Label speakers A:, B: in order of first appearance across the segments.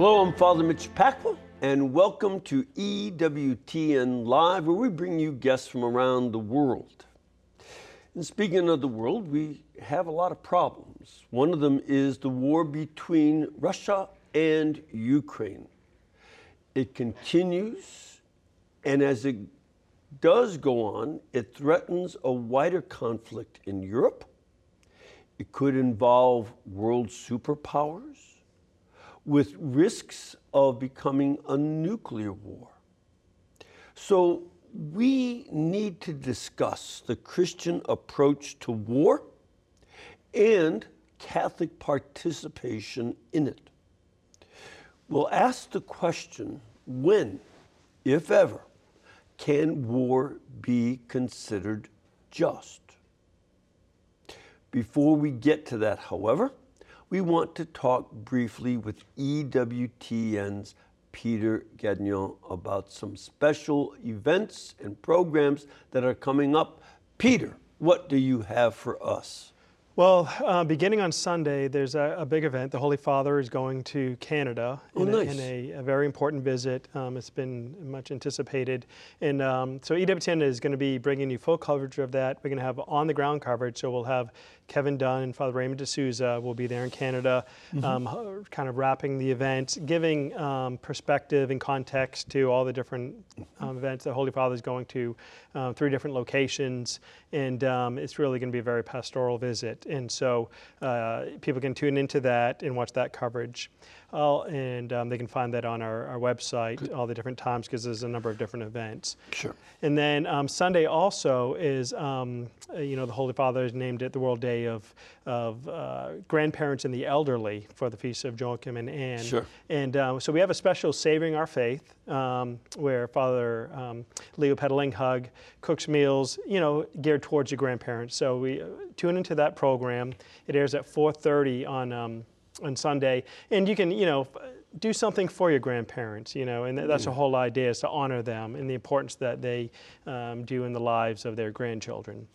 A: Hello, I'm Father Mitch Pacwa, and welcome to EWTN Live, where we bring you guests from around the world. And speaking of the world, we have a lot of problems. One of them is the war between Russia and Ukraine. It continues, and as it does go on, it threatens a wider conflict in Europe. It could involve world superpowers with risks of becoming a nuclear war. So we need to discuss the Christian approach to war and Catholic participation in it. We'll ask the question when, if ever, can war be considered just? Before we get to that, however, we want to talk briefly with EWTN's Peter Gagnon about some special events and programs that are coming up. Peter, what do you have for us?
B: Well, uh, beginning on Sunday, there's a, a, big event. The Holy Father is going to Canada
A: oh,
B: in,
A: nice.
B: a, in a, a, very important visit. Um, it's been much anticipated. And um, so EWTN is going to be bringing you full coverage of that. We're going to have on the ground coverage. So we'll have Kevin Dunn and Father Raymond de Souza will be there in Canada, mm-hmm. um, kind of wrapping the event, giving um, perspective and context to all the different um, events the Holy Father is going to, uh, three different locations, and um, it's really going to be a very pastoral visit. And so uh, people can tune into that and watch that coverage. Uh, and um, they can find that on our, our website, Good. all the different times, because there's a number of different events.
A: Sure.
B: And then um, Sunday also is, um, uh, you know, the Holy Father has named it the World Day of, of uh, Grandparents and the Elderly for the Feast of Joachim and Anne.
A: Sure.
B: And uh, so we have a special Savoring Our Faith um, where Father um, Leo Hug cooks meals, you know, geared towards your grandparents. So we uh, tune into that program. It airs at 4.30 on um, on Sunday, and you can, you know, do something for your grandparents, you know, and that's the whole idea is to honor them and the importance that they um, do in the lives of their grandchildren.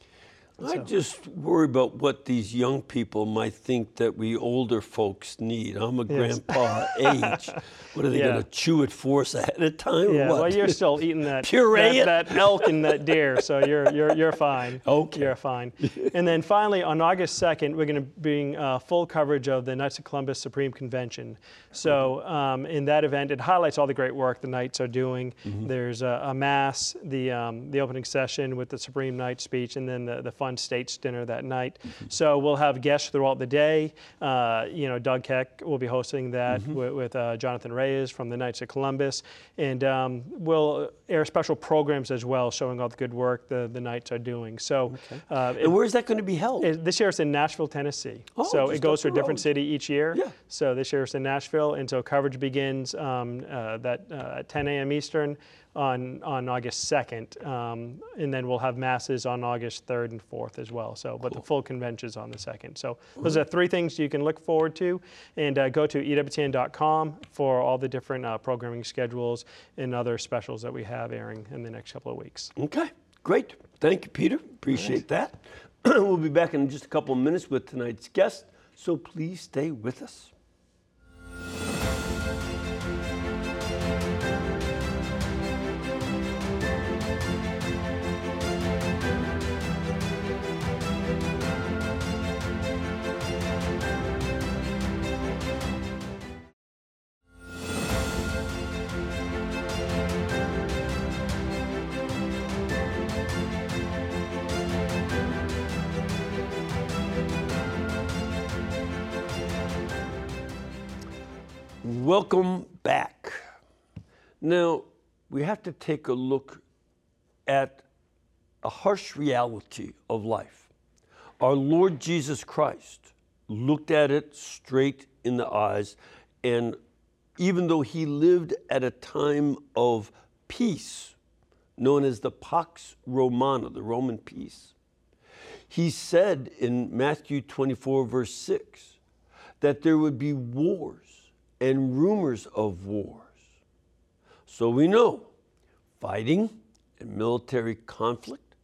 A: I just worry about what these young people might think that we older folks need. I'm a yes. grandpa age. What are they yeah. going to chew it for us ahead of time?
B: Yeah, well, you're still eating that
A: puree
B: that, that, elk and that deer, so you're you're you're fine.
A: Okay,
B: you're fine. and then finally, on August 2nd, we're going to bring uh, full coverage of the Knights of Columbus Supreme Convention. So um, in that event, it highlights all the great work the Knights are doing. Mm-hmm. There's a, a, mass, the um, the opening session with the Supreme Knight speech, and then the the fun states dinner that night. So we'll have guests throughout the day. Uh, you know, Doug Keck will be hosting that mm-hmm. with, with uh, Jonathan Reyes from the Knights of Columbus, and um, we'll air special programs as well, showing all the good work the, the Knights are doing. So,
A: okay. uh, and where is that going to be held?
B: It, this year it's in Nashville, Tennessee.
A: Oh,
B: so it goes to a different city each year.
A: Yeah.
B: So this year it's in Nashville, and so coverage begins um, uh, that uh, at 10 a.m. Eastern on, on August 2nd. Um, and then we'll have masses on August 3rd and 4th as well. So, but cool. the full convention is on the 2nd. So those are three things you can look forward to. And uh, go to EWTN.com for all the different uh, programming schedules and other specials that we have airing in the next couple of weeks.
A: Okay, great. Thank you, Peter. Appreciate that. we'll be back in just a couple of minutes with tonight's guest. So please stay with us. Welcome back. Now, we have to take a look at a harsh reality of life. Our Lord Jesus Christ looked at it straight in the eyes, and even though he lived at a time of peace, known as the Pax Romana, the Roman peace, he said in Matthew 24, verse 6, that there would be wars and rumors of wars. So we know fighting and military conflict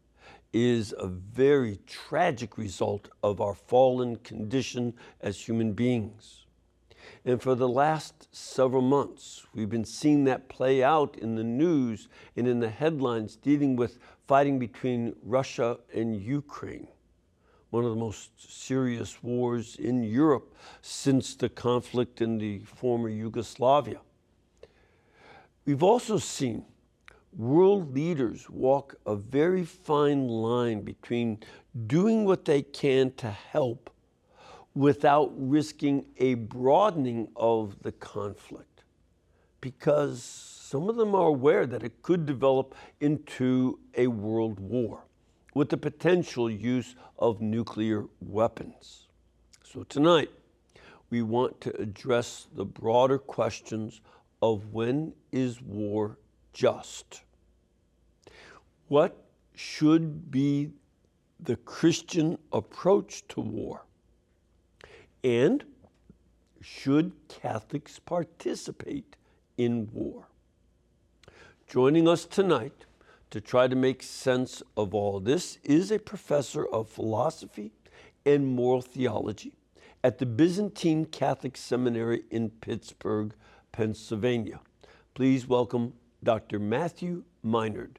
A: is a very tragic result of our fallen condition as human beings. And for the last several months, we've been seeing that play out in the news and in the headlines dealing with fighting between Russia and Ukraine, one of the most serious wars in Europe since the conflict in the former Yugoslavia. We've also seen world leaders walk a very fine line between doing what they can to help without risking a broadening of the conflict because some of them are aware that it could develop into a world war with the potential use of nuclear weapons. So tonight, we want to address the broader questions of when is war just? What should be the Christian approach to war? And should Catholics participate in war? Joining us tonight to try to make sense of all this is a professor of philosophy and moral theology at the Byzantine Catholic Seminary in Pittsburgh, Pennsylvania. Please welcome Dr. Matthew Minerd.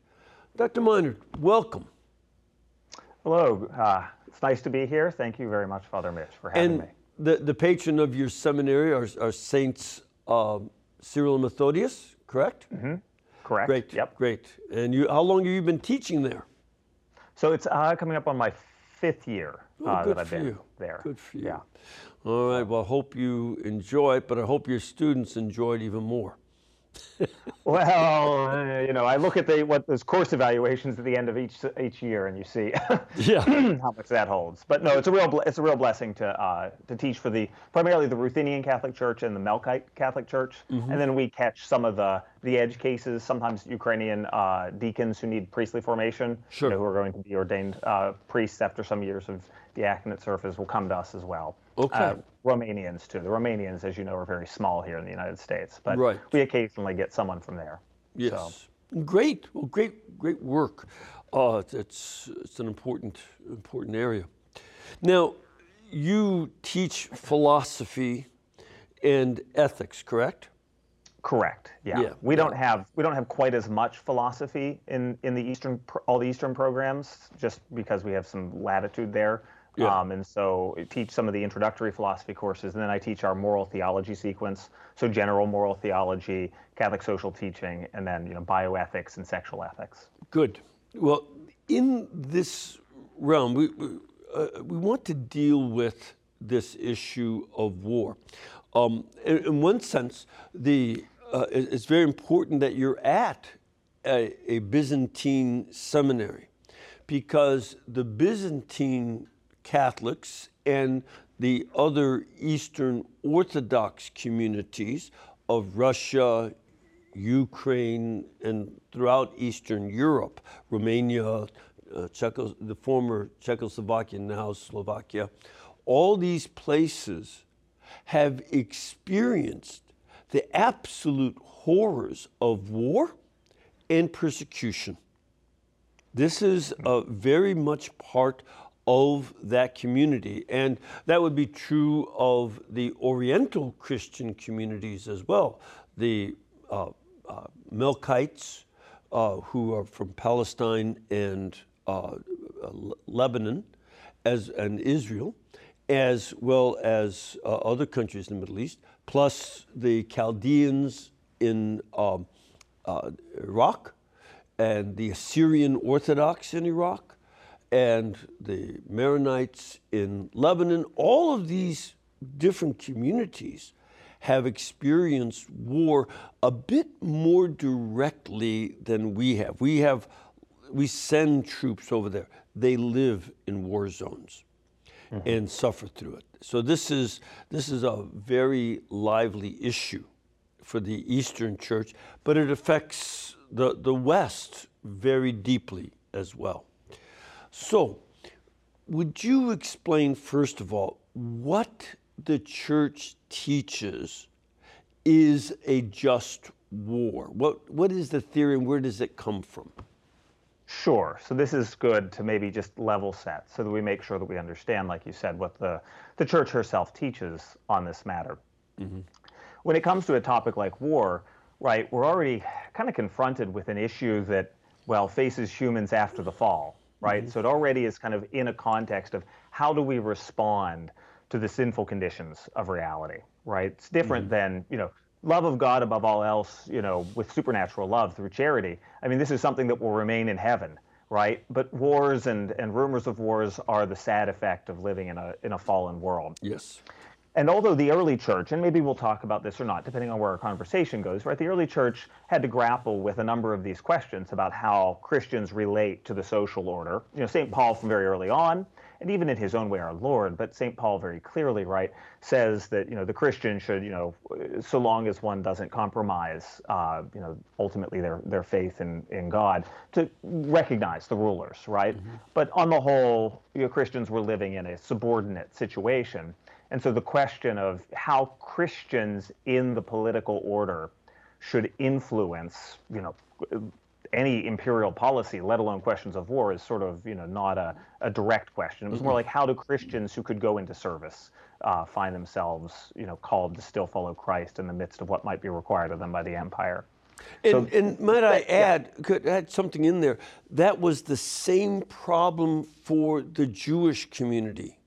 A: Dr. Minerd, welcome.
C: Hello. Uh, it's nice to be here. Thank you very much, Father Mitch, for having
A: and
C: me.
A: The, the patron of your seminary are, are Saints uh, Cyril and Methodius, correct?
C: Mm-hmm. Correct.
A: Great.
C: Yep.
A: Great. And you, how long have you been teaching there?
C: So it's uh, coming up on my fifth year
A: oh,
C: uh,
A: that
C: I've been
A: you.
C: there.
A: Good for you.
C: Yeah.
A: All right. Well, I hope you enjoy it, but I hope your students enjoy it even more.
C: well, uh, you know, I look at the what those course evaluations at the end of each each year, and you see
A: yeah.
C: how much that holds. But no, it's a real it's a real blessing to uh, to teach for the primarily the Ruthenian Catholic Church and the Melkite Catholic Church, mm-hmm. and then we catch some of the the edge cases, sometimes Ukrainian uh, deacons who need priestly formation,
A: sure.
C: you know, who are going to be ordained uh, priests after some years of diaconate service will come to us as well.
A: Okay. Uh,
C: Romanians too. The Romanians, as you know, are very small here in the United States, but
A: right.
C: we occasionally get someone from there.
A: Yes.
C: So.
A: Great. Well, great, great work. Uh, it's it's an important important area. Now, you teach philosophy and ethics, correct?
C: Correct. Yeah. yeah. We don't have we don't have quite as much philosophy in in the eastern all the eastern programs just because we have some latitude there. Yeah. Um, and so I teach some of the introductory philosophy courses, and then I teach our moral theology sequence. So general moral theology, Catholic social teaching, and then you know bioethics and sexual ethics.
A: Good. Well, in this realm, we we, uh, we want to deal with this issue of war. Um, in, in, one sense, the uh, it's very important that you're at a, a Byzantine seminary because the Byzantine Catholics and the other Eastern Orthodox communities of Russia, Ukraine, and throughout Eastern Europe, Romania, uh, Czechos- the former Czechoslovakia, now Slovakia, all these places have experienced the absolute horrors of war and persecution. This is a very much part of that community. And that would be true of the Oriental Christian communities as well. The uh, uh, Melkites, uh, who are from Palestine and uh, Lebanon as, and Israel, as well as uh, other countries in the Middle East, plus the Chaldeans in um, uh, Iraq and the Assyrian Orthodox in Iraq and the Maronites in Lebanon, all of these different communities have experienced war a bit more directly than we have. We have we send troops over there. They live in war zones mm-hmm. and suffer through it. So this is this is a very lively issue for the Eastern Church, but it affects the, the West very deeply as well. So, would you explain, first of all, what the church teaches is a just war? What, what is the theory and where does it come from?
C: Sure. So this is good to maybe just level set so that we make sure that we understand, like you said, what the, the church herself teaches on this matter. Mm-hmm. When it comes to a topic like war, right, we're already kind of confronted with an issue that, well, faces humans after the fall, right? Mm-hmm. So it already is kind of in a context of how do we respond to the sinful conditions of reality, right? It's different mm-hmm. than, you know, love of God above all else, you know, with supernatural love through charity. I mean, this is something that will remain in heaven, right? But wars and, and rumors of wars are the sad effect of living in a in a fallen world.
A: Yes.
C: And although the early church, and maybe we'll talk about this or not, depending on where our conversation goes, right? The early church had to grapple with a number of these questions about how Christians relate to the social order. You know, St. Paul from very early on and even in his own way, our Lord. But St. Paul very clearly, right, says that you know the Christian should, you know, so long as one doesn't compromise, uh, you know, ultimately their their faith in in God, to recognize the rulers, right. Mm-hmm. But on the whole, you know, Christians were living in a subordinate situation, and so the question of how Christians in the political order should influence, you know, any imperial policy, let alone questions of war, is sort of you know not a, a direct question. It was more like how do Christians who could go into service uh, find themselves you know called to still follow Christ in the midst of what might be required of them by the empire.
A: And, so, and might I add, yeah. could add something in there? That was the same problem for the Jewish community.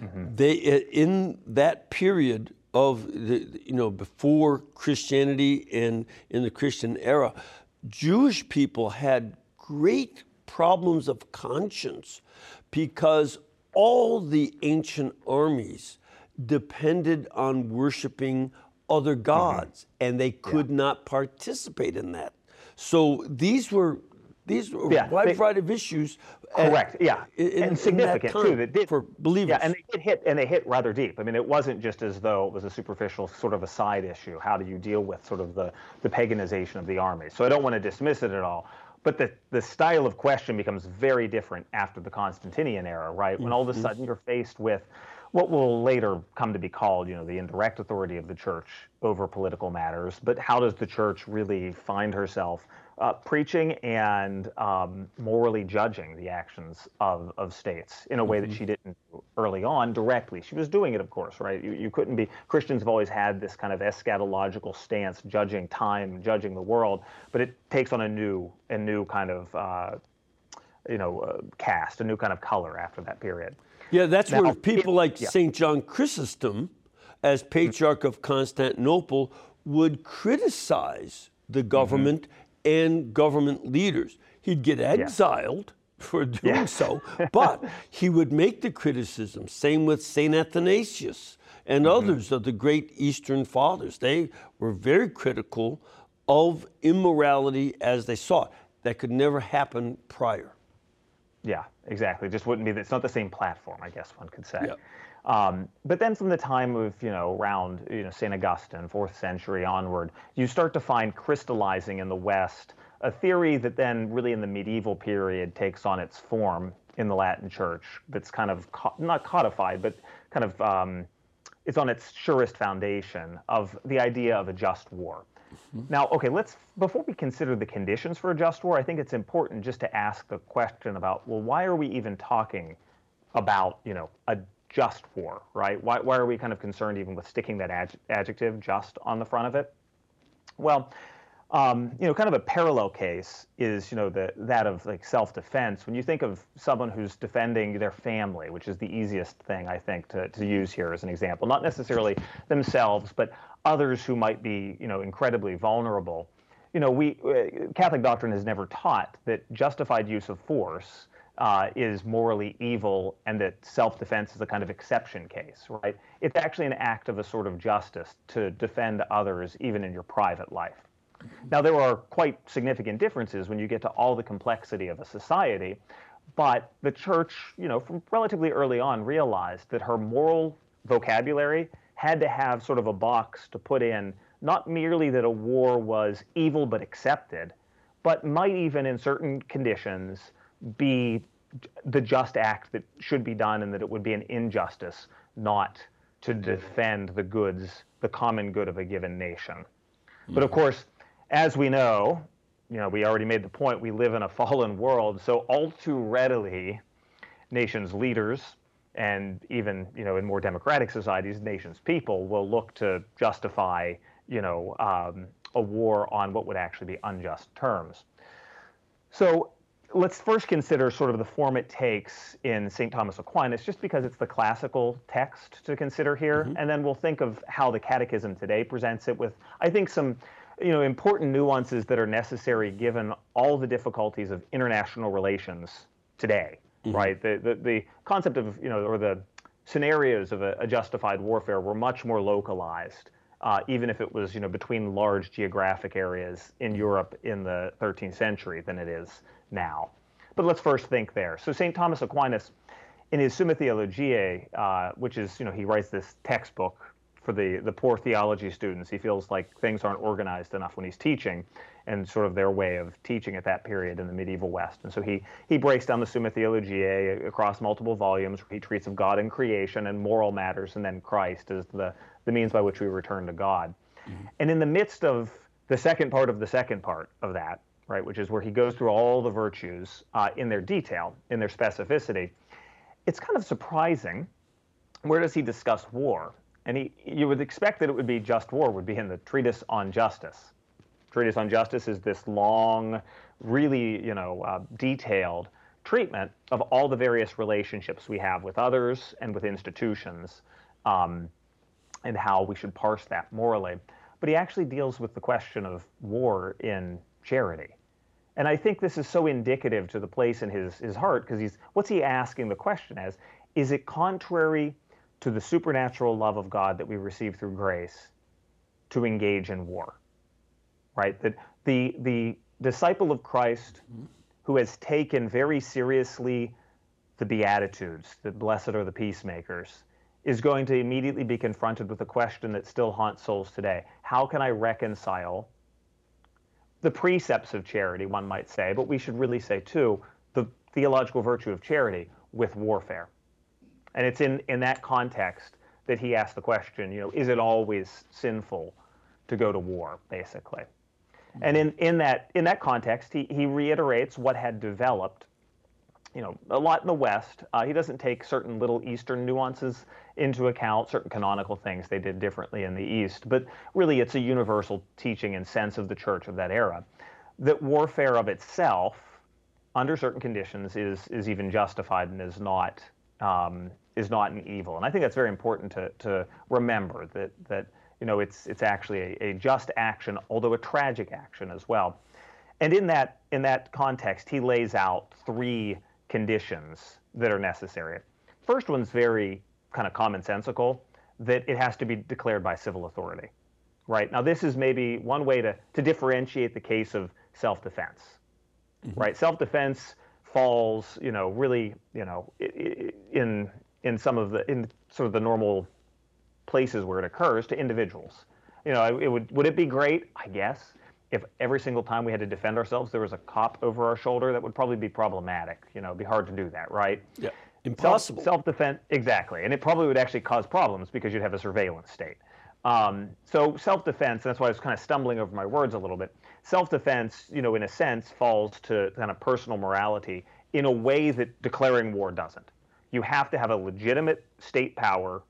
A: Mm-hmm. They in that period of the you know before Christianity and in the Christian era, Jewish people had great problems of conscience because all the ancient armies depended on worshiping other mm-hmm. gods mm-hmm. and they could yeah. not participate in that. So these were these were yeah, wide variety of issues.
C: Correct. At, yeah, in, and significant too.
A: That did, for believers.
C: Yeah, and they did hit, and they hit rather deep. I mean, it wasn't just as though it was a superficial sort of a side issue. How do you deal with sort of the the paganization of the army? So I don't want to dismiss it at all. But the, the style of question becomes very different after the Constantinian era, right? When all of a mm-hmm. sudden you're faced with what will later come to be called, you know, the indirect authority of the church over political matters. But how does the church really find herself uh, preaching and um, morally judging the actions of, of states in a way mm-hmm. that she didn't early on directly. She was doing it, of course, right? You, you couldn't be, Christians have always had this kind of eschatological stance, judging time, judging the world, but it takes on a new, a new kind of, uh, you know, uh, cast, a new kind of color after that period.
A: Yeah, that's now, where people it, like yeah. St. John Chrysostom, as Patriarch mm-hmm. of Constantinople, would criticize the government mm-hmm and government leaders. He'd get exiled yeah. for doing yeah. so, but he would make the criticism. Same with St. Athanasius and mm-hmm. others of the great Eastern fathers. They were very critical of immorality as they saw it. That could never happen prior.
C: Yeah, exactly. It just wouldn't be. It's not the same platform, I guess one could say. Yeah. Um, but then from the time of, you know, around, you know, St. Augustine, fourth century onward, you start to find crystallizing in the West a theory that then really in the medieval period takes on its form in the Latin church that's kind of, co- not codified, but kind of, um, it's on its surest foundation of the idea of a just war. Mm-hmm. Now, okay, let's, before we consider the conditions for a just war, I think it's important just to ask the question about, well, why are we even talking about, you know, a just war, right? Why, why are we kind of concerned even with sticking that ad- adjective just on the front of it? Well, um, you know, kind of a parallel case is, you know, the, that of like self-defense. When you think of someone who's defending their family, which is the easiest thing I think to, to use here as an example, not necessarily themselves, but others who might be, you know, incredibly vulnerable. You know, we uh, Catholic doctrine has never taught that justified use of force uh, is morally evil and that self-defense is a kind of exception case, right? It's actually an act of a sort of justice to defend others even in your private life. Now, there are quite significant differences when you get to all the complexity of a society, but the church, you know, from relatively early on realized that her moral vocabulary had to have sort of a box to put in not merely that a war was evil but accepted, but might even in certain conditions be the just act that should be done and that it would be an injustice not to defend the goods, the common good of a given nation. Mm-hmm. But of course, as we know, you know, we already made the point, we live in a fallen world, so all too readily, nations' leaders and even you know in more democratic societies, nations people will look to justify you know um, a war on what would actually be unjust terms. So let's first consider sort of the form it takes in St. Thomas Aquinas, just because it's the classical text to consider here, mm-hmm. and then we'll think of how the Catechism today presents it with, I think, some you know important nuances that are necessary given all the difficulties of international relations today, mm-hmm. right? The, the the concept of you know or the scenarios of a, a justified warfare were much more localized. Uh, even if it was you know between large geographic areas in Europe in the 13th century than it is now. But let's first think there. So St. Thomas Aquinas, in his Summa Theologiae, uh, which is, you know, he writes this textbook for the, the poor theology students. He feels like things aren't organized enough when he's teaching and sort of their way of teaching at that period in the medieval West. And so he, he breaks down the Summa Theologiae across multiple volumes. He treats of God and creation and moral matters, and then Christ as the, the means by which we return to God. Mm-hmm. And in the midst of the second part of the second part of that, right, which is where he goes through all the virtues uh, in their detail, in their specificity. It's kind of surprising. Where does he discuss war? And he, you would expect that it would be just war, would be in the Treatise on Justice. Treatise on Justice is this long, really, you know, uh, detailed treatment of all the various relationships we have with others and with institutions, um, and how we should parse that morally. But he actually deals with the question of war in charity. And I think this is so indicative to the place in his, his heart because he's what's he asking the question as? Is it contrary to the supernatural love of God that we receive through grace to engage in war? Right? That the the disciple of Christ mm-hmm. who has taken very seriously the Beatitudes, the blessed are the peacemakers, is going to immediately be confronted with a question that still haunts souls today. How can I reconcile the precepts of charity, one might say, but we should really say too the theological virtue of charity with warfare. And it's in, in that context that he asked the question, you know, is it always sinful to go to war, basically? And in, in that in that context, he, he reiterates what had developed you know, a lot in the West. Uh, he doesn't take certain little Eastern nuances into account, certain canonical things they did differently in the East, but really it's a universal teaching and sense of the church of that era that warfare of itself, under certain conditions, is is even justified and is not um, is not an evil. And I think that's very important to to remember that that you know it's it's actually a, a just action, although a tragic action as well. And in that in that context, he lays out three conditions that are necessary. First one's very kind of commonsensical that it has to be declared by civil authority. Right? Now this is maybe one way to, to differentiate the case of self-defense. Mm-hmm. Right? Self-defense falls, you know, really, you know, in in some of the in sort of the normal places where it occurs to individuals. You know, it would would it be great? I guess if every single time we had to defend ourselves there was a cop over our shoulder, that would probably be problematic. You know, it'd be hard to do that, right?
A: Yeah. Impossible.
C: Self, defense, exactly. And it probably would actually cause problems because you'd have a surveillance state. Um, so self defense, that's why I was kind of stumbling over my words a little bit. Self defense, you know, in a sense, falls to kind of personal morality in a way that declaring war doesn't. You have to have a legitimate state power.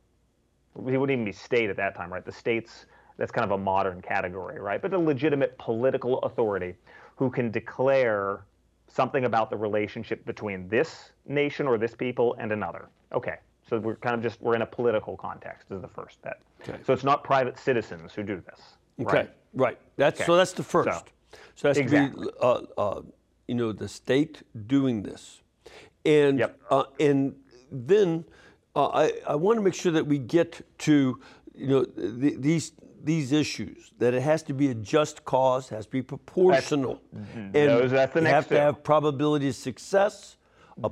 C: It wouldn't even be state at that time, right? The states that's kind of a modern category, right? But a legitimate political authority who can declare something about the relationship between this nation or this people and another. Okay, so we're kind of just we're in a political context is the first bit. Okay. So it's not private citizens who do this.
A: Okay, right. Right. That's okay. so that's the first. So, so that's exactly. be uh, uh, you know the state doing this, and yep. uh, and then uh, I I want to make sure that we get to you know the, these these issues that it has to be a just cause, has to be proportional,
C: that's, mm-hmm. and those, that's the
A: next have to have probability of success.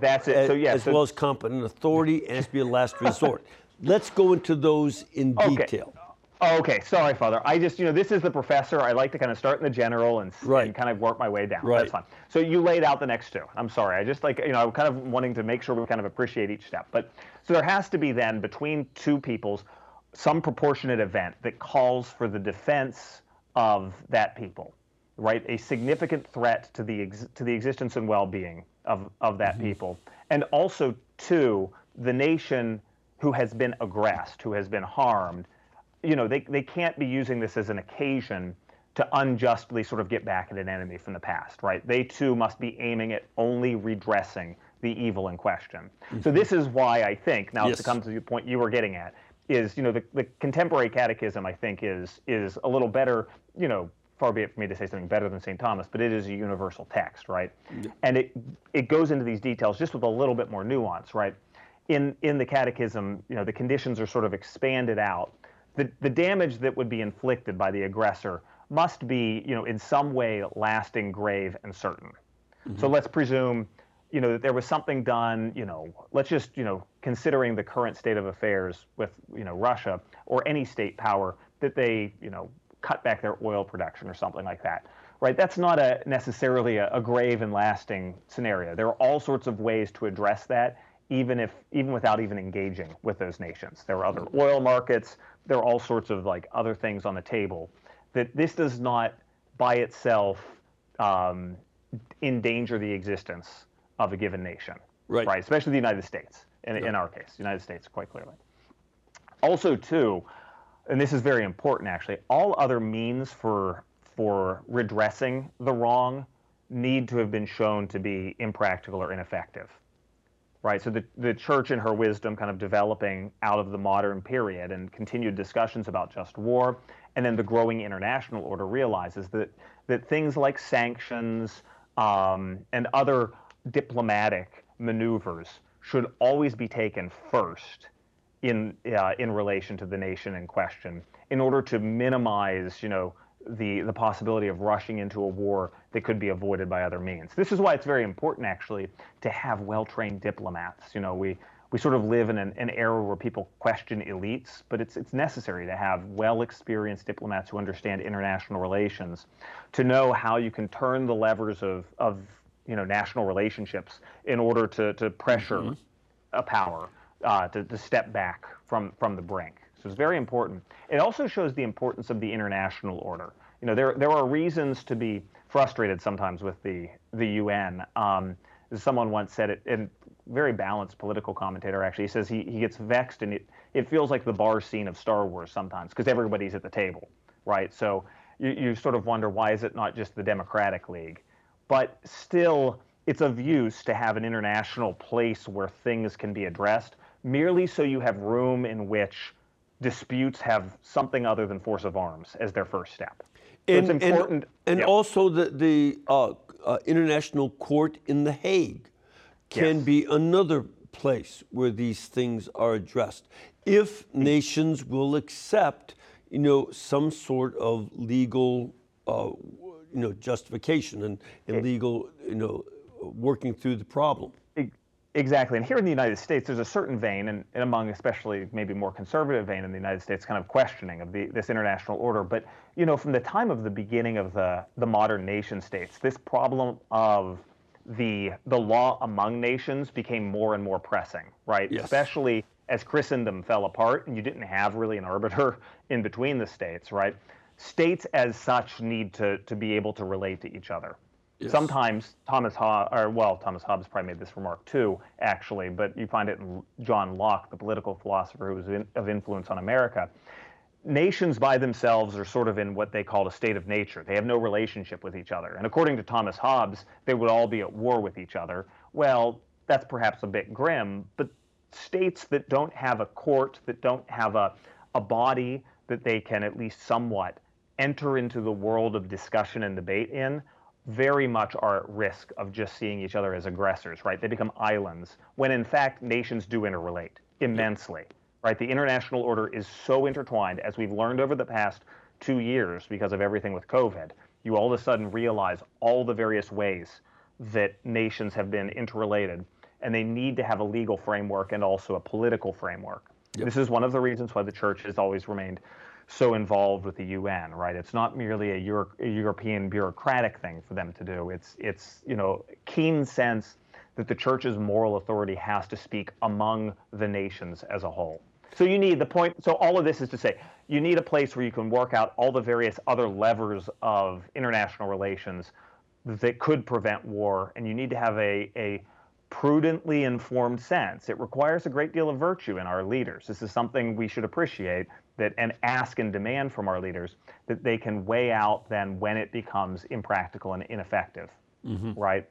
C: That's it. So yeah,
A: as
C: so,
A: well as competent authority, and it has to be a last resort. Let's go into those in okay. detail.
C: Okay, sorry, Father. I just, you know, this is the professor. I like to kind of start in the general and, right. and kind of work my way down. Right. That's fine. So you laid out the next two. I'm sorry. I just like, you know, I'm kind of wanting to make sure we kind of appreciate each step. But so there has to be then between two peoples some proportionate event that calls for the defense of that people, right? A significant threat to the ex- to the existence and well-being of of that mm-hmm. people, and also to the nation who has been aggressed, who has been harmed, you know, they, they can't be using this as an occasion to unjustly sort of get back at an enemy from the past, right? They too must be aiming at only redressing the evil in question. Mm-hmm. So this is why I think now yes. to come to the point you were getting at is you know the, the contemporary catechism I think is is a little better you know far be it for me to say something better than St. Thomas, but it is a universal text, right? Yeah. And it it goes into these details just with a little bit more nuance, right? In in the catechism, you know, the conditions are sort of expanded out. The the damage that would be inflicted by the aggressor must be, you know, in some way lasting, grave, and certain. Mm-hmm. So let's presume, you know, that there was something done, you know, let's just, you know, considering the current state of affairs with, you know, Russia or any state power that they, you know, cut back their oil production or something like that. Right? That's not a necessarily a, a grave and lasting scenario. There are all sorts of ways to address that even if even without even engaging with those nations. There are other oil markets, there are all sorts of like other things on the table that this does not by itself um, endanger the existence of a given nation,
A: right?
C: Right, especially the United States. In, yeah. in our case, the United States, quite clearly. Also, too, and this is very important actually, all other means for for redressing the wrong need to have been shown to be impractical or ineffective. Right? So the, the church in her wisdom kind of developing out of the modern period and continued discussions about just war and then the growing international order realizes that that things like sanctions um, and other diplomatic maneuvers should always be taken first in uh, in relation to the nation in question in order to minimize you know the the possibility of rushing into a war that could be avoided by other means. This is why it's very important actually to have well-trained diplomats. You know, we we sort of live in an, an, era where people question elites, but it's it's necessary to have well-experienced diplomats who understand international relations, to know how you can turn the levers of of you know national relationships in order to to pressure mm-hmm. a power uh, to to step back from from the brink. So it's very important. It also shows the importance of the international order. You know, there there are reasons to be frustrated sometimes with the the UN. Um, someone once said it, and very balanced political commentator actually. He says he, he gets vexed and it, it feels like the bar scene of Star Wars sometimes because everybody's at the table, right? So you, you sort of wonder why is it not just the Democratic League? But still, it's of use to have an international place where things can be addressed merely so you have room in which disputes have something other than force of arms as their first step.
A: And, it's important. And, and also the, the uh, uh, International Court in The Hague can yes. be another place where these things are addressed. If nations will accept, you know, some sort of legal, uh, you know, justification and, and legal, you know, working through the problem.
C: Exactly. And here in the United States, there's a certain vein, and, and, among especially maybe more conservative vein in the United States, kind of questioning of the, this international order. But, you know, from the time of the beginning of the, the modern nation states, this problem of the the law among nations became more and more pressing, right?
A: Yes.
C: Especially as Christendom fell apart and you didn't have really an arbiter in between the states, right? States as such need to to be able to relate to each other. Yes. Sometimes Thomas Hobbes, or well, Thomas Hobbes probably made this remark too, actually, but you find it in John Locke, the political philosopher who was in, of influence on America nations by themselves are sort of in what they call a state of nature. They have no relationship with each other. And according to Thomas Hobbes, they would all be at war with each other. Well, that's perhaps a bit grim, but states that don't have a court, that don't have a, a body that they can at least somewhat enter into the world of discussion and debate in, very much are at risk of just seeing each other as aggressors, right? They become islands, when in fact nations do interrelate immensely right? The international order is so intertwined, as we've learned over the past two years because of everything with COVID. You all of a sudden realize all the various ways that nations have been interrelated, and they need to have a legal framework and also a political framework. Yep. This is one of the reasons why the church has always remained so involved with the UN, right? It's not merely a, Euro- a European bureaucratic thing for them to do. It's it's you know keen sense that the church's moral authority has to speak among the nations as a whole. So you need the point. So all of this is to say you need a place where you can work out all the various other levers of international relations that could prevent war, and you need to have a a prudently informed sense. It requires a great deal of virtue in our leaders. This is something we should appreciate that and ask and demand from our leaders that they can weigh out then when it becomes impractical and ineffective. Mm-hmm. Right?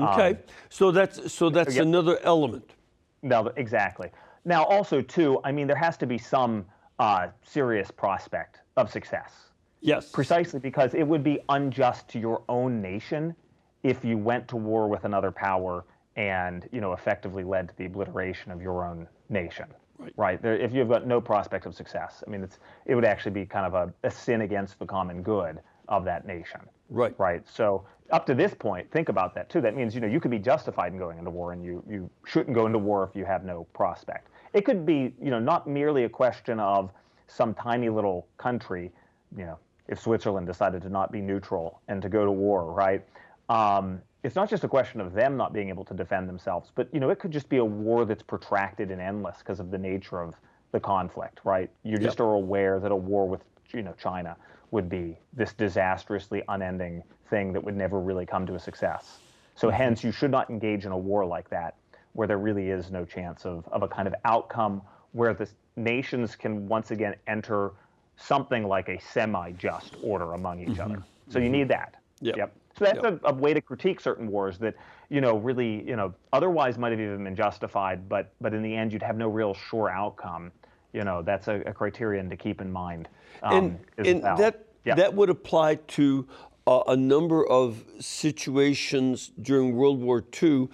A: Okay. Um, so that's so that's yep. another element.
C: No, exactly. Now also too, I mean there has to be some uh, serious prospect of success.
A: Yes.
C: Precisely because it would be unjust to your own nation if you went to war with another power and you know effectively led to the obliteration of your own nation. Right. right? There, if you've got no prospect of success, I mean, it's, it would actually be kind of a, a sin against the common good of that nation.
A: Right.
C: Right. So up to this point, think about that too. That means you know you could be justified in going into war, and you you shouldn't go into war if you have no prospect. It could be you know not merely a question of some tiny little country, you know, if Switzerland decided to not be neutral and to go to war, right? Um, it's not just a question of them not being able to defend themselves, but you know, it could just be a war that's protracted and endless because of the nature of the conflict, right? You just are aware that a war with you know China would be this disastrously unending thing that would never really come to a success. So mm-hmm. hence you should not engage in a war like that where there really is no chance of, of a kind of outcome where the nations can once again enter something like a semi-just order among each mm-hmm. other. So you mm-hmm. need that.
A: Yep. yep.
C: So that's yep. a, a, way to critique certain wars that, you know, really, you know, otherwise might have even been justified, but but in the end you'd have no real sure outcome. You know, that's a, a criterion to keep in mind.
A: Um, and and well. that that would apply to uh, a number of situations during World War II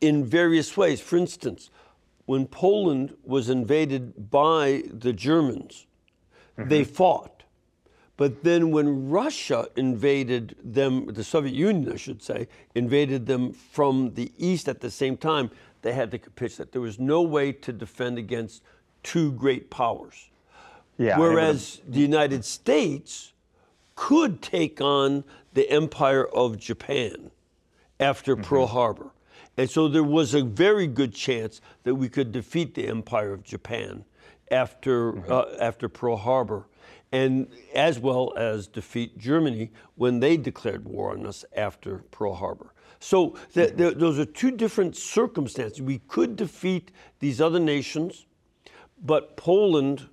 A: in various ways. For instance, when Poland was invaded by the Germans, mm-hmm. they fought but then when Russia invaded them, the Soviet Union, I should say, invaded them from the east at the same time, they had to capitulate. There was no way to defend against two great powers. Yeah, Whereas the United States could take on the empire of Japan after mm-hmm. Pearl Harbor. And so there was a very good chance that we could defeat the empire of Japan after, mm-hmm. uh, after Pearl Harbor and as well as defeat Germany when they declared war on us after Pearl Harbor. So th- th- those are two different circumstances. We could defeat these other nations, but Poland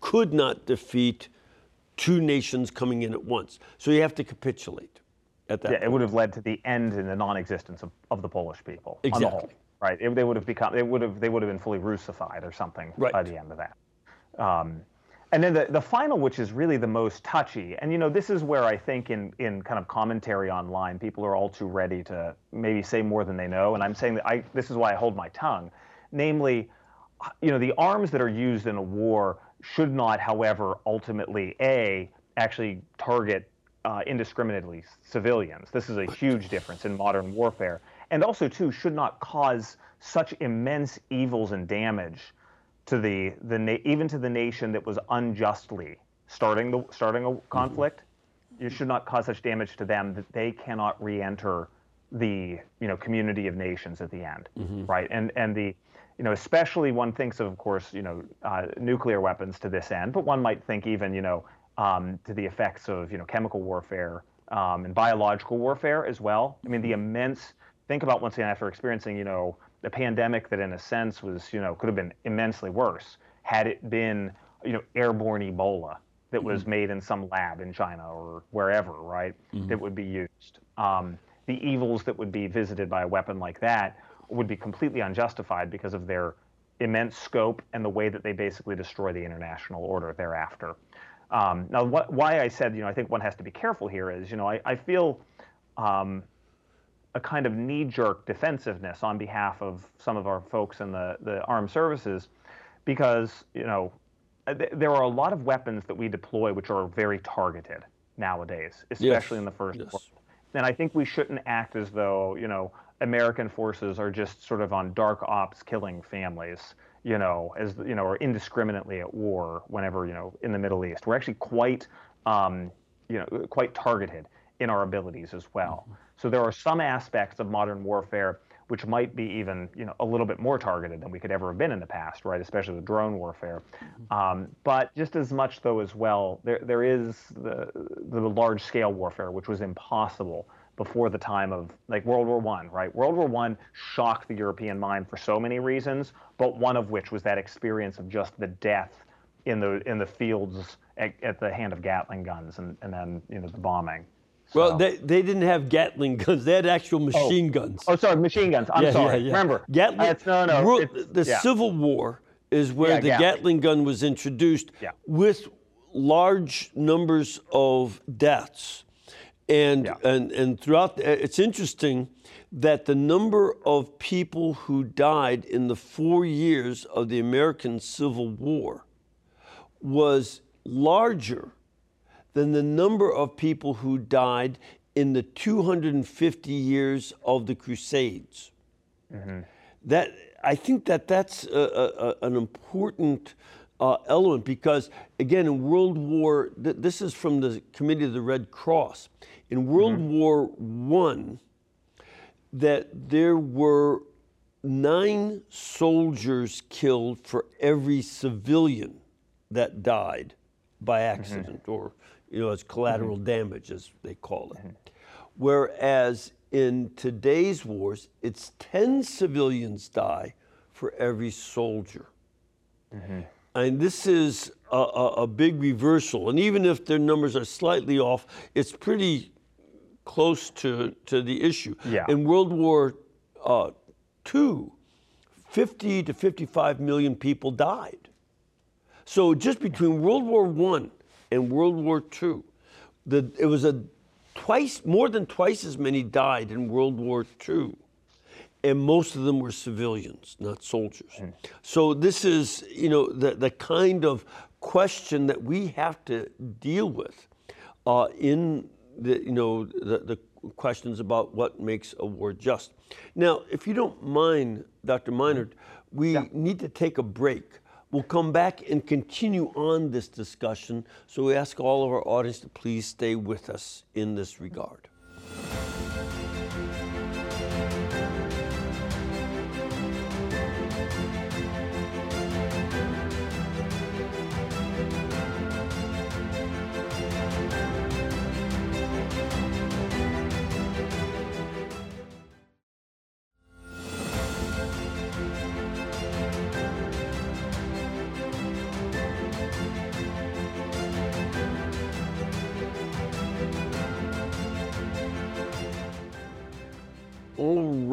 A: could not defeat two nations coming in at once. So you have to capitulate at that.
C: Yeah,
A: point.
C: it would have led to the end and the non-existence of, of the Polish people.
A: Exactly.
C: The whole, right. It, they would have become. They would have. They would have been fully Russified or something right. by the end of that. Um, and then the, the final, which is really the most touchy, and you know, this is where I think in, in kind of commentary online, people are all too ready to maybe say more than they know. And I'm saying that I this is why I hold my tongue. Namely, you know, the arms that are used in a war should not, however, ultimately a actually target uh, indiscriminately civilians. This is a huge difference in modern warfare, and also too should not cause such immense evils and damage to the the na- even to the nation that was unjustly starting the starting a mm-hmm. conflict, mm-hmm. you should not cause such damage to them that they cannot re-enter the you know community of nations at the end, mm-hmm. right? And and the you know especially one thinks of, of course you know uh, nuclear weapons to this end, but one might think even you know um, to the effects of you know chemical warfare um, and biological warfare as well. I mean the immense think about once again after experiencing you know a pandemic that in a sense was, you know, could have been immensely worse had it been, you know, airborne Ebola that mm-hmm. was made in some lab in China or wherever, right, mm-hmm. that would be used. Um, the evils that would be visited by a weapon like that would be completely unjustified because of their immense scope and the way that they basically destroy the international order thereafter. Um, now, what, why I said, you know, I think one has to be careful here is, you know, I, I feel um, a kind of knee-jerk defensiveness on behalf of some of our folks in the, the armed services because you know th- there are a lot of weapons that we deploy which are very targeted nowadays especially yes. in the first yes. world and i think we shouldn't act as though you know american forces are just sort of on dark ops killing families you know as you know or indiscriminately at war whenever you know in the middle east we're actually quite um, you know quite targeted in our abilities as well mm-hmm. So there are some aspects of modern warfare which might be even you know a little bit more targeted than we could ever have been in the past, right? Especially the drone warfare. Mm-hmm. Um, but just as much though as well, there there is the the large scale warfare which was impossible before the time of like World War One, right? World War One shocked the European mind for so many reasons, but one of which was that experience of just the death in the in the fields at, at the hand of Gatling guns and, and then you know the bombing.
A: So. Well, they, they didn't have Gatling guns. They had actual oh. machine
C: oh.
A: guns.
C: Oh, sorry, machine guns. I'm yeah, sorry. Yeah, yeah. Remember,
A: Gatling. Uh, no, no. the Civil War is where the Gatling. Gatling gun was introduced with large numbers of deaths. And, and, and throughout, uh, it's interesting that the number of people who died in the four years of the American Civil War was larger than the number of people who died in the 250 years of the Crusades. Mm-hmm. That I think that that's a, a, an important uh, element because, again, in World War, th- this is from the Committee of the Red Cross. In World mm-hmm. War One, that there were nine soldiers killed for every civilian that died by mm-hmm. accident mm-hmm. or you know as collateral mm-hmm. damage as they call it mm-hmm. whereas in today's wars it's 10 civilians die for every soldier mm-hmm. and this is a, a, a, big reversal and even if their numbers are slightly off it's pretty close to, to the issue
C: yeah.
A: in world war uh, ii 50 to 55 million people died so just between World War I and World War II, the, it was a twice more than twice as many died in World War II, and most of them were civilians, not soldiers. Mm. So this is you know the the kind of question that we have to deal with uh, in the you know the, the questions about what makes a war just. Now, if you don't mind, Dr. Minerd, we yeah. need to take a break. We'll come back and continue on this discussion, so we ask all of our audience to please stay with us in this regard.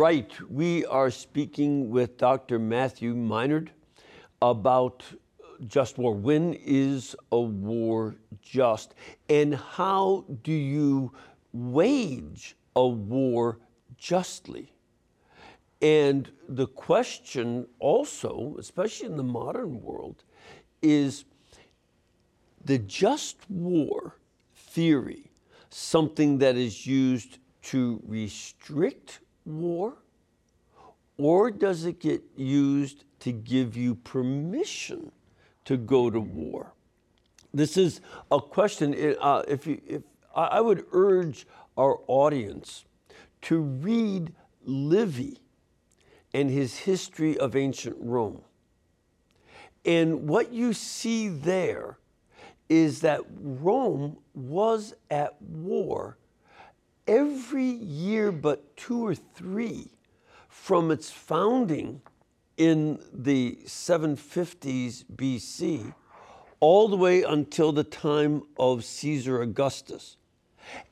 A: Right. We are speaking with Dr. Matthew Minerd about just war. When is a war just? And how do you wage a war justly? And the question also, especially in the modern world, is the just war theory something that is used to restrict war? Or does it get used to give you permission to go to war? This is a question. Uh, if, you, if I would urge our audience to read Livy and his history of ancient Rome. And what you see there is that Rome was at war every year but two or three from its founding in the 750s BC all the way until the time of Caesar Augustus.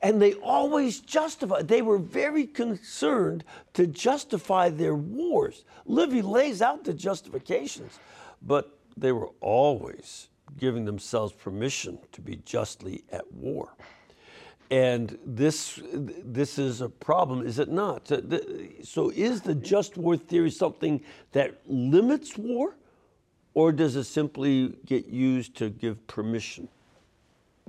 A: And they always justified, they were very concerned to justify their wars. Livy lays out the justifications, but they were always giving themselves permission to be justly at war. And this, this is a problem, is it not? So, is the just war theory something that limits war, or does it simply get used to give permission?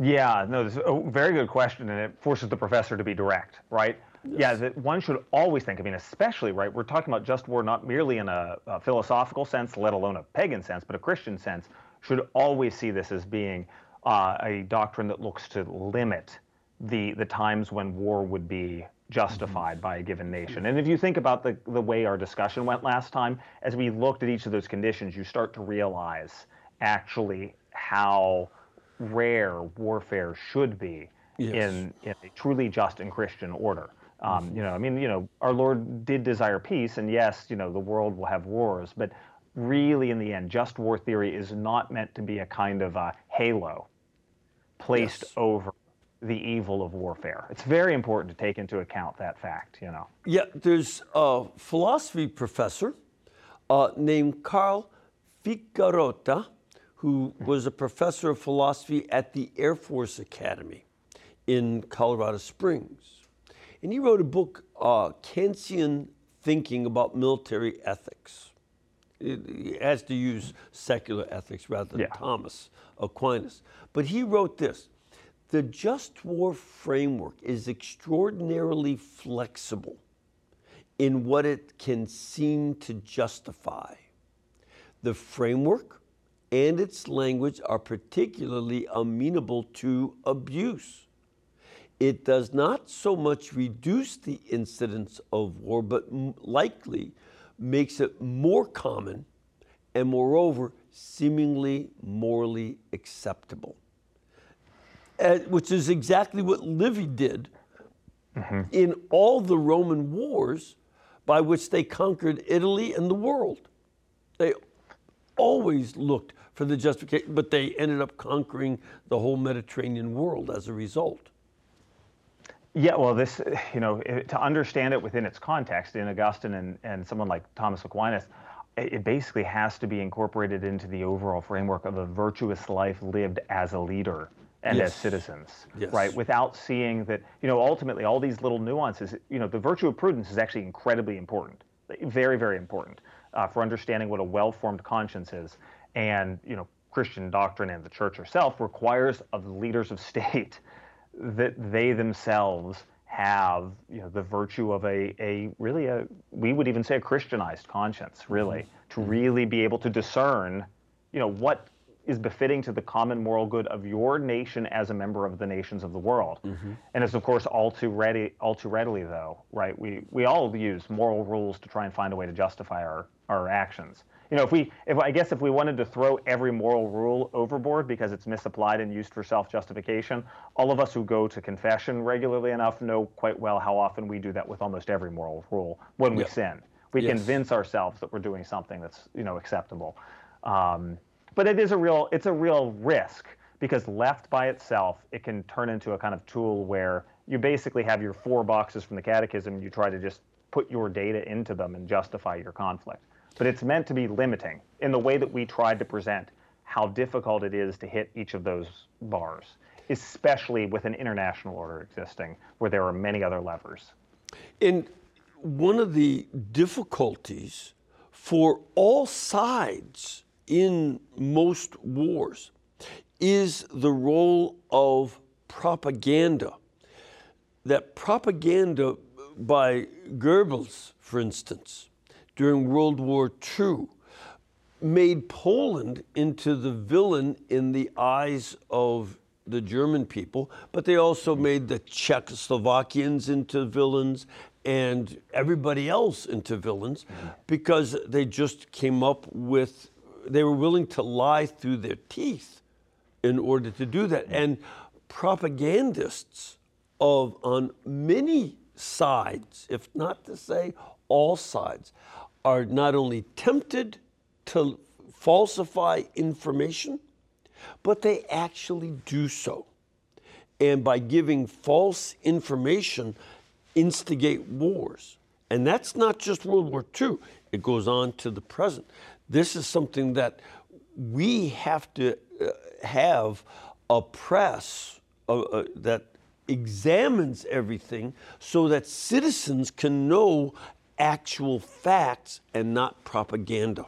C: Yeah, no, this is a very good question, and it forces the professor to be direct, right? Yes. Yeah, that one should always think. I mean, especially right, we're talking about just war not merely in a, a philosophical sense, let alone a pagan sense, but a Christian sense. Should always see this as being uh, a doctrine that looks to limit the the times when war would be justified mm-hmm. by a given nation. And if you think about the the way our discussion went last time, as we looked at each of those conditions, you start to realize actually how rare warfare should be yes. in, in a truly just and Christian order. Um, mm-hmm. You know, I mean, you know, our Lord did desire peace, and yes, you know, the world will have wars, but really, in the end, just war theory is not meant to be a kind of a halo placed yes. over the evil of warfare. It's very important to take into account that fact, you know.
A: Yeah, there's a philosophy professor uh, named Carl Ficarrotta, who was a professor of philosophy at the Air Force Academy in Colorado Springs. And he wrote a book, uh, Kantian Thinking About Military Ethics. It, has to use secular ethics rather than yeah. Thomas Aquinas. But he wrote this The just war framework is extraordinarily flexible in what it can seem to justify. The framework and its language are particularly amenable to abuse. It does not so much reduce the incidence of war, but likely makes it more common and, moreover, seemingly morally acceptable. Uh, which is exactly what Livy did mm-hmm. in all the Roman wars by which they conquered Italy and the world. They always looked for the justification, but they ended up conquering the whole Mediterranean world as a result.
C: Yeah, well, this, you know, to understand it within its context, in Augustine and, and someone like Thomas Aquinas, it basically has to be incorporated into the overall framework of a virtuous life lived as a leader and yes. as citizens, yes. right? Without seeing that, you know, ultimately all these little nuances, you know, the virtue of prudence is actually incredibly important, very, very important uh, for understanding what a well-formed conscience is. And, you know, Christian doctrine and the church herself requires of leaders of state that they themselves have you know the virtue of a, a really a we would even say a christianized conscience really mm-hmm. to really be able to discern you know what is befitting to the common moral good of your nation as a member of the nations of the world mm-hmm. and it's of course all too ready all too readily though right we we all use moral rules to try and find a way to justify our our actions you know, if we, if I guess if we wanted to throw every moral rule overboard because it's misapplied and used for self-justification, all of us who go to confession regularly enough know quite well how often we do that with almost every moral rule when we sin. We yes. convince ourselves that we're doing something that's you know acceptable. Um, but it is a real, it's a real risk because left by itself, it can turn into a kind of tool where you basically have your four boxes from the catechism you try to just put your data into them and justify your conflict but it's meant to be limiting in the way that we tried to present how difficult it is to hit each of those bars, especially with an international order existing where there are many other levers.
A: And one of the difficulties for all sides in most wars is the role of propaganda. That propaganda by Goebbels, for instance, during World War II made Poland into the villain in the eyes of the German people, but they also made the Czechoslovakians into villains and everybody else into villains because they just came up with, they were willing to lie through their teeth in order to do that. And propagandists of on many sides, if not to say all sides, are not only tempted to falsify information, but they actually do so. And by giving false information, instigate wars. And that's not just World War II, it goes on to the present. This is something that we have to uh, have a press uh, uh, that examines everything so that citizens can know actual facts and not propaganda.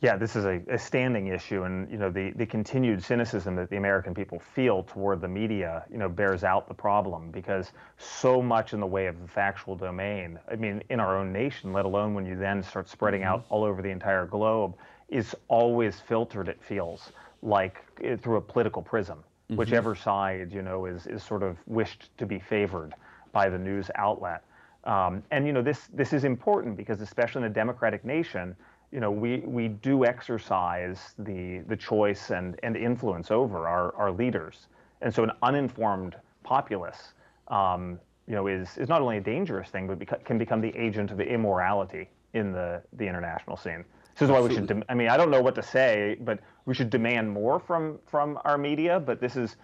C: Yeah, this is a, a, standing issue, and you know the, the continued cynicism that the American people feel toward the media, you know, bears out the problem because so much in the way of the factual domain, I mean, in our own nation, let alone when you then start spreading mm-hmm. out all over the entire globe, is always filtered. It feels like eh, through a political prism, mm-hmm. whichever side you know is is sort of wished to be favored by the news outlet. Um, and you know this this is important because especially in a democratic nation, you know we we do exercise the the choice and and influence over our our leaders. And so an uninformed populace, um, you know, is is not only a dangerous thing, but beca- can become the agent of the immorality in the the international scene. This is why we should. I mean, I don't know what to say, but we should demand more from from our media. But this is,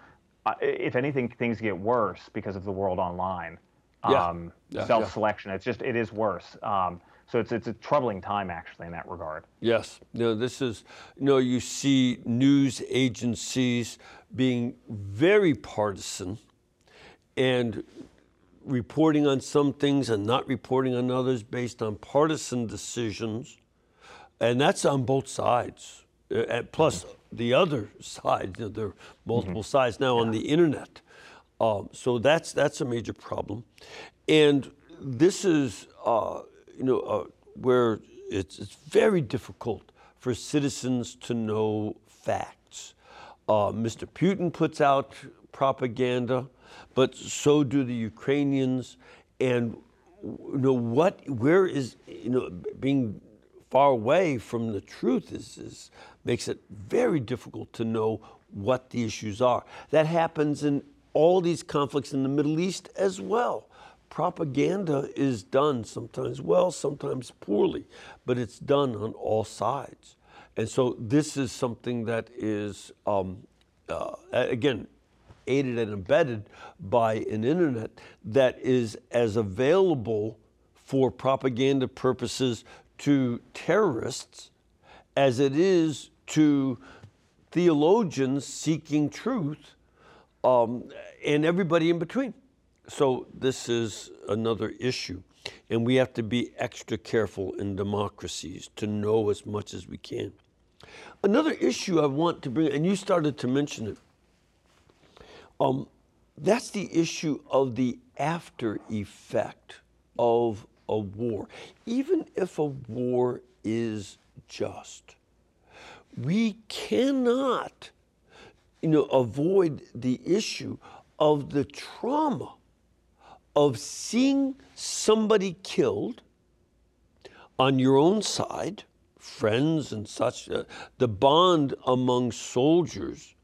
C: uh, if anything, things get worse because of the world online.
A: Yeah.
C: Um,
A: Yeah,
C: self-selection. It's just it is worse. Um, so it's it's a troubling time actually in that regard.
A: Yes. No, this is, you know, you see news agencies being very partisan and reporting on some things and not reporting on others based on partisan decisions. And that's on both sides. Uh, and plus, the other side, you know, there are multiple sides now on the internet. Um, so that's that's a major problem, and this is uh, you know uh, where it's, it's very difficult for citizens to know facts. Uh, Mr. Putin puts out propaganda, but so do the Ukrainians, and you know what? Where is you know being far away from the truth is, is makes it very difficult to know what the issues are. That happens in all these conflicts in the Middle East as well. Propaganda is done sometimes well, sometimes poorly, but it's done on all sides. And so this is something that is, um, uh, again, aided and embedded by an internet that is as available for propaganda purposes to terrorists as it is to theologians seeking truth um, and everybody in between. So this is another issue. And we have to be extra careful in democracies to know as much as we can. Another issue I want to bring, and you started to mention it, um, that's the issue of the after effect of a war. Even if a war is just, we cannot you know, avoid the issue of the trauma of seeing somebody killed on your own side, friends and such. Uh, the bond among soldiers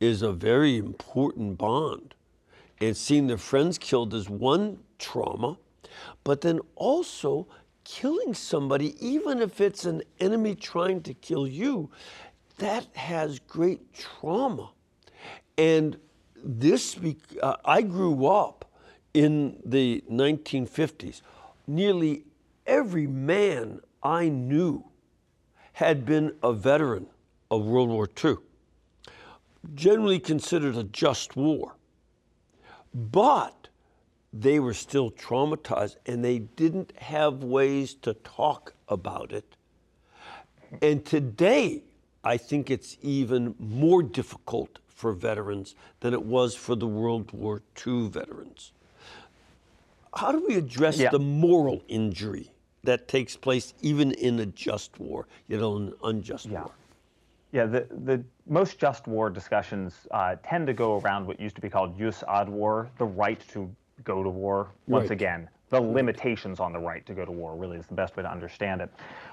A: is a very important bond. And seeing their friends killed is one trauma, but then also killing somebody, even if it's an enemy trying to kill you, that has great trauma. And this, uh, I grew up in the 1950s. Nearly every man I knew had been a veteran of World War II, generally considered a just war. But they were still traumatized and they didn't have ways to talk about it. And today, I think it's even more difficult for veterans than it was for the World War II veterans. How do we address
C: Yeah.
A: the moral injury that takes place even in a just war, yet an unjust
C: Yeah.
A: war?
C: Yeah, the, the most just war discussions uh, tend to go around what used to be called jus ad war, the right to go to war. Once
A: Right.
C: again, the limitations on the right to go to war really is the best way to understand it.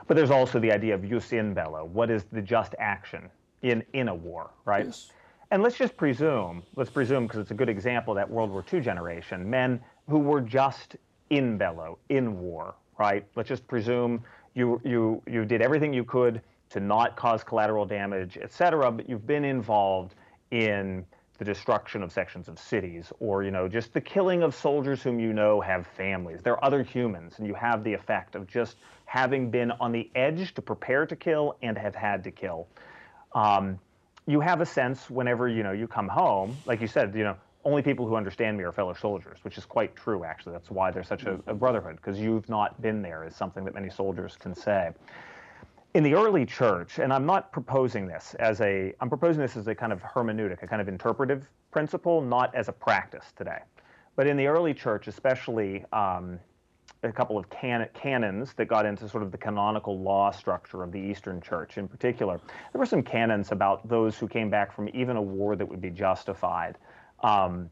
C: But there's also the idea of jus in bello. What is the just action in, in a war, right?
A: Yes.
C: And let's just presume, let's presume, because it's a good example, that World War II generation, men who were just in bello, in war, right? Let's just presume you, you, you did everything you could to not cause collateral damage, et cetera, but you've been involved in the destruction of sections of cities or, you know, just the killing of soldiers whom you know have families. They're other humans, and you have the effect of just having been on the edge to prepare to kill and have had to kill. Um, you have a sense whenever you know you come home, like you said, you know, only people who understand me are fellow soldiers, which is quite true actually. That's why there's such a, a brotherhood because you've not been there is something that many soldiers can say. In the early church, and I'm not proposing this as a, I'm proposing this as a kind of hermeneutic, a kind of interpretive principle, not as a practice today. But in the early church, especially um, a couple of can- canons that got into sort of the canonical law structure of the Eastern Church in particular. There were some canons about those who came back from even a war that would be justified, um,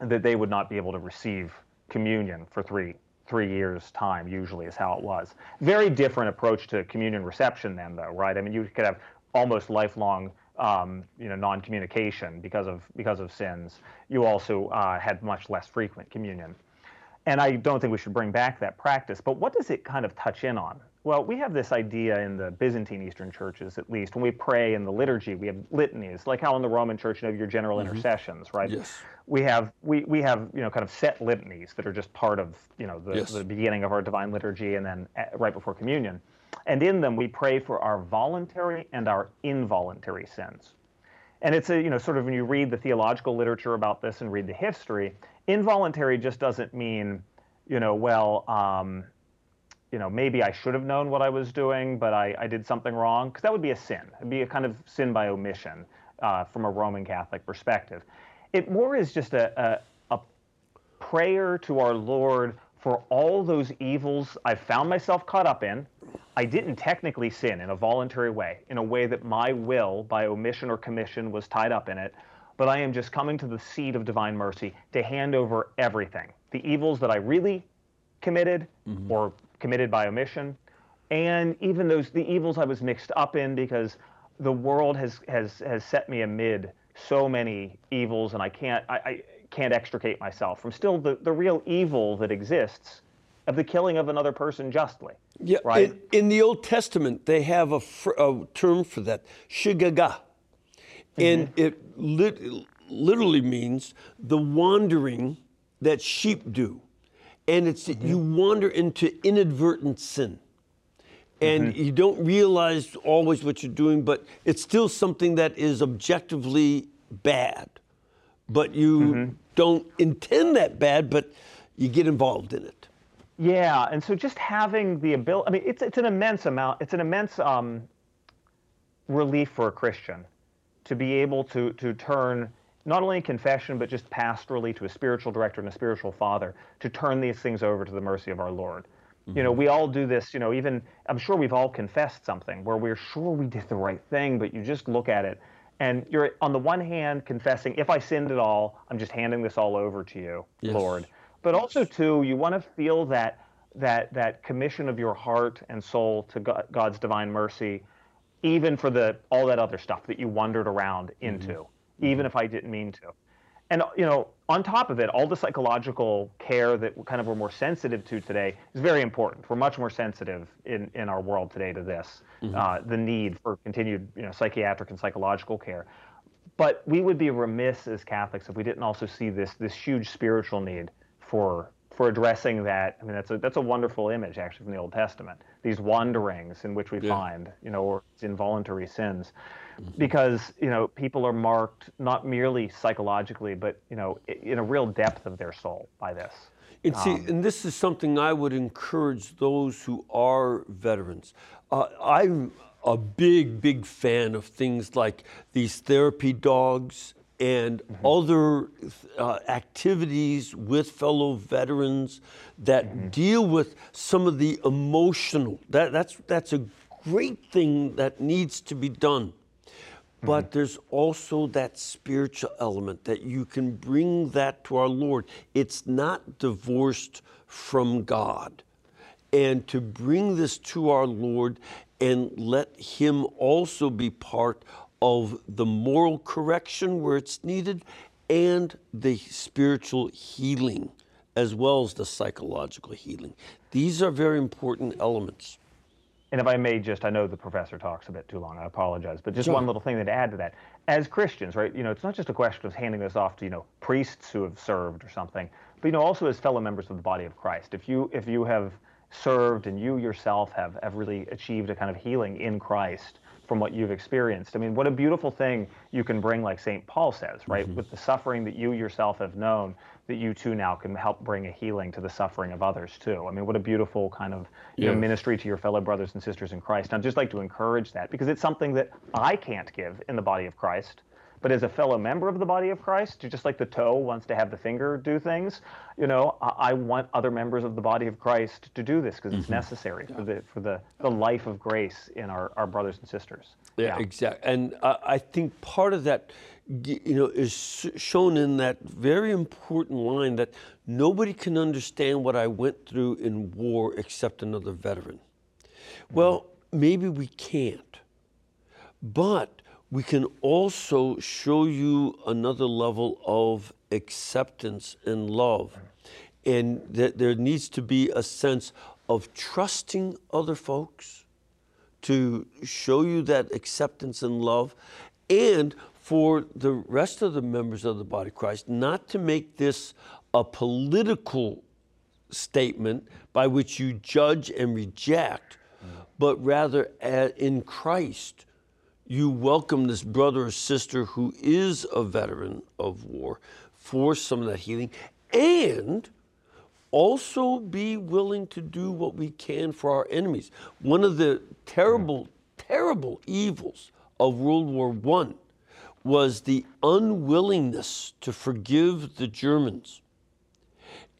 C: that they would not be able to receive communion for three three years time usually is how it was very different approach to communion reception then though right i mean you could have almost lifelong um, you know non-communication because of because of sins you also uh, had much less frequent communion And I don't think we should bring back that practice. But what does it kind of touch in on? Well, we have this idea in the Byzantine Eastern churches, at least, when we pray in the liturgy, we have litanies, like how in the Roman Church you have your general mm-hmm. intercessions, right?
A: Yes.
C: We have we, we have you know kind of set litanies that are just part of you know the, yes. the beginning of our divine liturgy and then at, right before communion, and in them we pray for our voluntary and our involuntary sins. And it's a you know sort of when you read the theological literature about this and read the history, involuntary just doesn't mean you know well. Um, you know, maybe I should have known what I was doing, but I, I did something wrong, because that would be a sin. It'd be a kind of sin by omission uh, from a Roman Catholic perspective. It more is just a, a, a prayer to our Lord for all those evils I found myself caught up in. I didn't technically sin in a voluntary way, in a way that my will, by omission or commission, was tied up in it, but I am just coming to the seat of divine mercy to hand over everything. The evils that I really committed mm-hmm. or committed by omission, and even those the evils I was mixed up in because the world has has has set me amid so many evils, and I can't I, I can't extricate myself from still the, the real evil that exists of the killing of another person justly.
A: Yeah,
C: right.
A: In, in the Old Testament, they have a, a term for that, shigaga, and mm-hmm. it lit, literally means the wandering that sheep do and it's mm-hmm. you wander into inadvertent sin and mm-hmm. you don't realize always what you're doing but it's still something that is objectively bad but you mm-hmm. don't intend that bad but you get involved in it
C: yeah and so just having the ability i mean it's, it's an immense amount it's an immense um, relief for a christian to be able to to turn not only in confession, but just pastorally to a spiritual director and a spiritual father to turn these things over to the mercy of our Lord. Mm-hmm. You know, mm-hmm. we all do this, you know, even I'm sure we've all confessed something where we're sure we did the right thing, but you just look at it and you're on the one hand confessing, if I sinned at all, I'm just handing this all over to you, yes. Lord. But also too, you want to feel that that that commission of your heart and soul to God, God's divine mercy, even for the all that other stuff that you wandered around mm-hmm. into. Mm-hmm even if I didn't mean to. And you know, on top of it, all the psychological care that kind of we're more sensitive to today is very important. We're much more sensitive in, in our world today to this, mm-hmm. uh, the need for continued you know psychiatric and psychological care. But we would be remiss as Catholics if we didn't also see this this huge spiritual need for for addressing that. I mean, that's a that's a wonderful image actually from the Old Testament. These wanderings in which we yeah. find, you know, or involuntary sins. Because you know people are marked not merely psychologically, but you know in a real depth of their soul by this.
A: And see, um, and this is something I would encourage those who are veterans. Uh, I'm a big, big fan of things like these therapy dogs and mm-hmm. other uh, activities with fellow veterans that mm-hmm. deal with some of the emotional. That, that's that's a great thing that needs to be done. But mm-hmm. there's also that spiritual element that you can bring that to our Lord. It's not divorced from God. And to bring this to our Lord and let Him also be part of the moral correction where it's needed and the spiritual healing as well as the psychological healing. These are very important elements.
C: And if I may just, I know the professor talks a bit too long, I apologize, but just sure. one little thing to add to that. As Christians, right, you know, it's not just a question of handing this off to, you know, priests who have served or something, but, you know, also as fellow members of the body of Christ. If you, if you have served and you yourself have, have really achieved a kind of healing in Christ from what you've experienced, I mean, what a beautiful thing you can bring, like St. Paul says, right, mm-hmm. with the suffering that you yourself have known that you too now can help bring a healing to the suffering of others too. I mean, what a beautiful kind of you yes. know, ministry to your fellow brothers and sisters in Christ. I'd just like to encourage that because it's something that I can't give in the body of Christ. But as a fellow member of the body of Christ, just like the toe wants to have the finger do things, you know, I, I want other members of the body of Christ to do this because mm-hmm. it's necessary yeah. for the for the, the life of grace in our, our brothers and sisters.
A: Yeah, yeah. exactly. And uh, I think part of that you know, is shown in that very important line that nobody can understand what I went through in war except another veteran. Well, maybe we can't, but we can also show you another level of acceptance and love. and that there needs to be a sense of trusting other folks to show you that acceptance and love, and for the rest of the members of the body of Christ not to make this a political statement by which you judge and reject, but rather uh, in Christ you welcome this brother or sister who is a veteran of war for some of that healing and also be willing to do what we can for our enemies. One of the terrible, terrible evils of World War I was the unwillingness to forgive the Germans.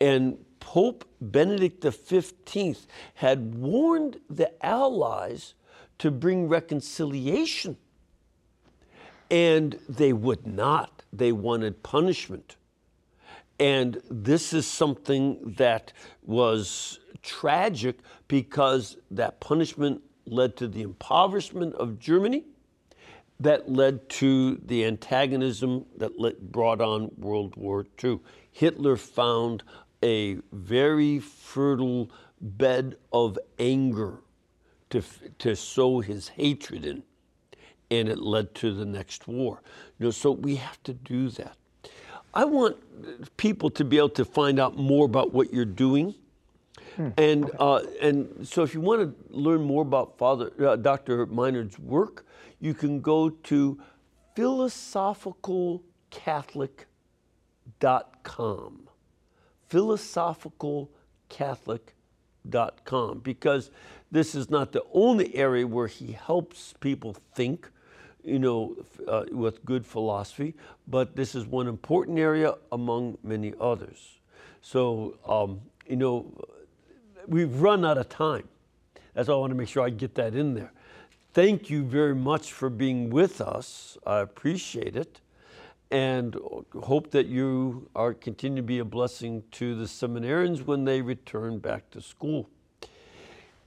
A: And Pope Benedict XV had warned the Allies to bring reconciliation. And they would not, they wanted punishment. And this is something that was tragic because that punishment led to the impoverishment of Germany, that led to the antagonism that brought on World War II. Hitler found a very fertile bed of anger to, to sow his hatred in, and it led to the next war. You know, so we have to do that. I want uh, people to be able to find out more about what you're doing. Hmm. And, uh, and so if you want to learn more about Father, uh, Dr. Minerd's work, you can go to philosophicalcatholic.com. Philosophicalcatholic.com because this is not the only area where he helps people think you know, uh, with good philosophy, but this is one important area among many others. So, um, you know, we've run out of time. That's why I want to make sure I get that in there. Thank you very much for being with us. I appreciate it and hope that you are continue to be a blessing to the seminarians when they return back to school.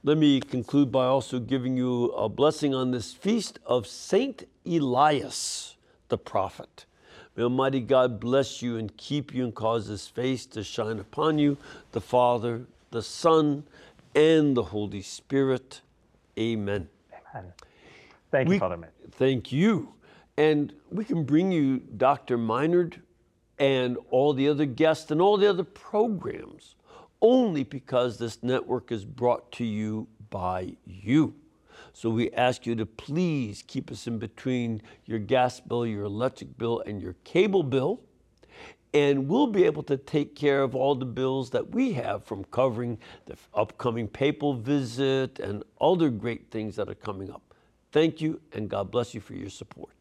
A: Let me conclude by also giving you a blessing on this feast of Saint Elias the prophet. May Almighty God bless you and keep you and cause his face to shine upon you, the Father, the Son, and the Holy Spirit. Amen.
C: Amen. Thank we, you, Father
A: Thank you. And we can bring you Dr. Minerd and all the other guests and all the other programs only because this network is brought to you by you. So we ask you to please keep us in between your gas bill, your electric bill, and your cable bill. And we'll be able to take care of all the bills that we have from covering the upcoming papal visit and other great things that are coming up. Thank you, and God bless you for your support.